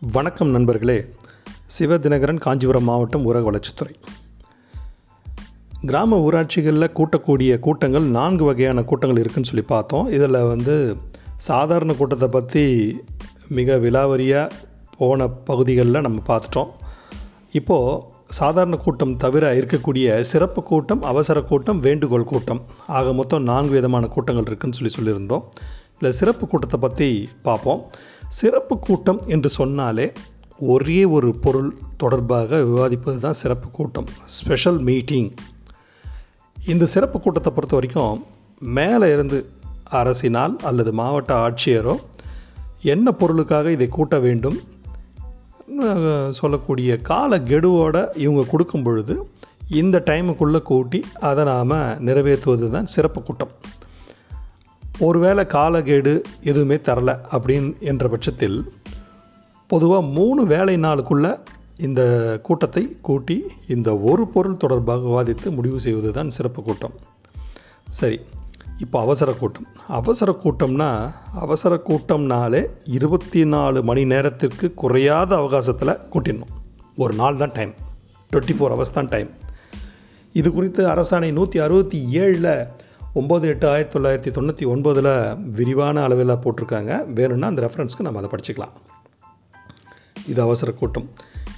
வணக்கம் நண்பர்களே. சிவ தினகரன் காஞ்சிபுரம் மாவட்டம் ஊரக வளர்ச்சித்துறை. கிராம ஊராட்சிகளில் கூட்டக்கூடிய கூட்டங்கள் நான்கு வகையான கூட்டங்கள் இருக்குதுன்னு சொல்லி பார்த்தோம். இதில் வந்து சாதாரண கூட்டத்தை பற்றி மிக விலாவரியாக போன பகுதிகளில் நம்ம பார்த்துட்டோம். இப்போது சாதாரண கூட்டம் தவிர இருக்கக்கூடிய சிறப்பு கூட்டம் அவசர கூட்டம் வேண்டுகோள் கூட்டம் ஆக மொத்தம் நான்கு விதமான கூட்டங்கள் இருக்குதுன்னு சொல்லி சொல்லியிருந்தோம். இல்லை சிறப்பு கூட்டத்தை பற்றி பார்ப்போம். சிறப்பு கூட்டம் என்று சொன்னாலே ஒரே ஒரு பொருள் தொடர்பாக விவாதிப்பது தான் சிறப்பு கூட்டம் ஸ்பெஷல் மீட்டிங் இந்த சிறப்பு கூட்டத்தை பொறுத்த வரைக்கும் மேலே இருந்து அரசினால் அல்லது மாவட்ட ஆட்சியரோ என்ன பொருளுக்காக இதை கூட்ட வேண்டும் சொல்லக்கூடிய கால கெடுவோட இவங்க கொடுக்கும் பொழுது இந்த டைமுக்குள்ளே கூட்டி அதை நாம் நிறைவேற்றுவது தான் சிறப்பு கூட்டம். ஒருவேளை காலகேடு எதுவுமே தரல அப்படின்னு என்ற பட்சத்தில் பொதுவாக மூணு வேலை நாளுக்குள்ளே இந்த கூட்டத்தை கூட்டி இந்த ஒரு பொருள் தொடர்பாக விவாதித்து முடிவு செய்வது தான் சிறப்பு கூட்டம். சரி இப்போ அவசர கூட்டம். அவசர கூட்டம்னா அவசர கூட்டம்னாலே இருபத்தி நாலு மணி நேரத்திற்கு குறையாத அவகாசத்தில் கூட்டிடணும். ஒரு நாள் தான் டைம் டுவெண்ட்டி ஃபோர் ஹவர்ஸ் தான் டைம் இது குறித்து அரசாணை நூற்றி அறுபத்தி ஏழில் ஒம்பது எட்டு ஆயிரத்தி தொள்ளாயிரத்தி தொண்ணூற்றி ஒன்பதில் விரிவான அளவில் போட்டிருக்காங்க. வேணும்னா அந்த ரெஃபரன்ஸ்க்கு நம்ம அதை படிச்சுக்கலாம். இது அவசர கூட்டம்.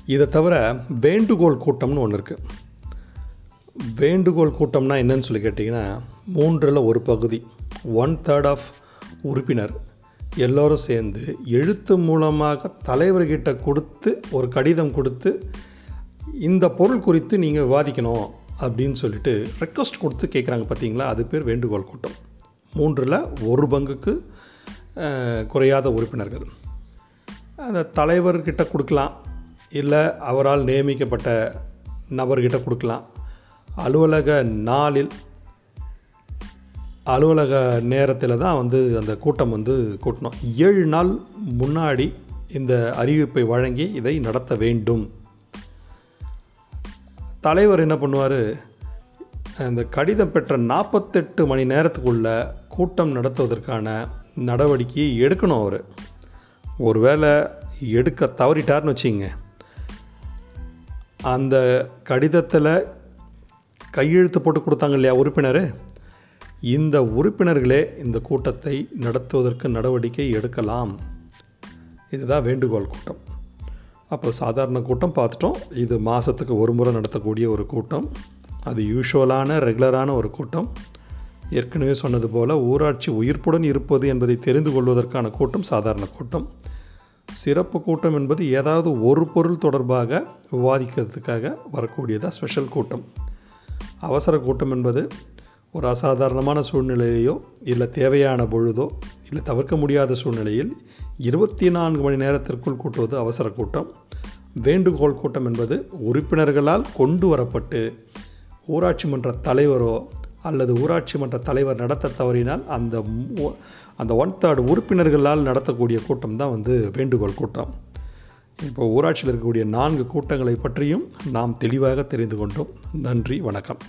இதை தவிர வேண்டுகோள் கூட்டம்னு ஒன்று இருக்குது வேண்டுகோள் கூட்டம்னா என்னன்னு சொல்லி கேட்டிங்கன்னா மூன்றில் ஒரு பகுதி ஒன் தேர்ட் ஆஃப் உறுப்பினர் எல்லோரும் சேர்ந்து எழுத்து மூலமாக தலைவர்கிட்ட கொடுத்து ஒரு கடிதம் கொடுத்து இந்த பொருள் குறித்து நீங்கள் விவாதிக்கணும். அப்படின்னு சொல்லிட்டு ரெக்வஸ்ட் கொடுத்து கேட்குறாங்க பார்த்தீங்களா அது பேர் வேண்டுகோள் கூட்டம். மூன்றில் ஒரு பங்குக்கு குறையாத உறுப்பினர்கள். அந்த தலைவர்கிட்ட கொடுக்கலாம். இல்லை அவரால் நியமிக்கப்பட்ட நபர்கிட்ட கொடுக்கலாம். அலுவலக நாளில் அலுவலக நேரத்தில் தான் வந்து அந்த கூட்டம் வந்து கூட்டணும். ஏழு நாள் முன்னாடி இந்த அறிவிப்பை வழங்கி இதை நடத்த வேண்டும். தலைவர் என்ன பண்ணுவார்? அந்த கடிதம் பெற்ற நாற்பத்தெட்டு மணி நேரத்துக்குள்ள கூட்டம் நடத்துவதற்கான நடவடிக்கையை எடுக்கணும் அவர். ஒருவேளை எடுக்க தவறிட்டார்னு வச்சிங்க அந்த கடிதத்தில் கையெழுத்து போட்டு கொடுத்தாங்க இல்லையா உறுப்பினர்? இந்த உறுப்பினர்களே இந்த கூட்டத்தை நடத்துவதற்கு நடவடிக்கை எடுக்கலாம். இதுதான் வேண்டுகோள் கூட்டம். அப்போ சாதாரண கூட்டம் பார்த்துட்டோம். இது மாதத்துக்கு ஒரு முறை நடத்தக்கூடிய ஒரு கூட்டம். அது யூஷுவலான ரெகுலரான ஒரு கூட்டம். ஏற்கனவே சொன்னது போல் ஊராட்சி உயிர்ப்புடன் இருப்பது என்பதை தெரிந்து கொள்வதற்கான கூட்டம் சாதாரண கூட்டம். சிறப்பு கூட்டம் என்பது ஏதாவது ஒரு பொருள் தொடர்பாக விவாதிக்கிறதுக்காக வரக்கூடியதாக ஸ்பெஷல் கூட்டம். அவசர கூட்டம் என்பது ஒரு அசாதாரணமான சூழ்நிலையிலையோ இல்லை தேவையான பொழுதோ இல்லை தவிர்க்க முடியாத சூழ்நிலையில் இருபத்தி நான்கு மணி நேரத்திற்குள் கூட்டுவது அவசர கூட்டம். வேண்டுகோள் கூட்டம் என்பது உறுப்பினர்களால் கொண்டு வரப்பட்டு ஊராட்சி மன்ற தலைவரோ அல்லது ஊராட்சி மன்ற தலைவர் நடத்த தவறினால் அந்த அந்த ஒன் தேர்ட் உறுப்பினர்களால் நடத்தக்கூடிய கூட்டம் தான் வந்து வேண்டுகோள் கூட்டம். இப்போ ஊராட்சியில் இருக்கக்கூடிய நான்கு கூட்டங்களை பற்றியும் நாம் தெளிவாக தெரிந்து கொண்டோம். நன்றி வணக்கம்.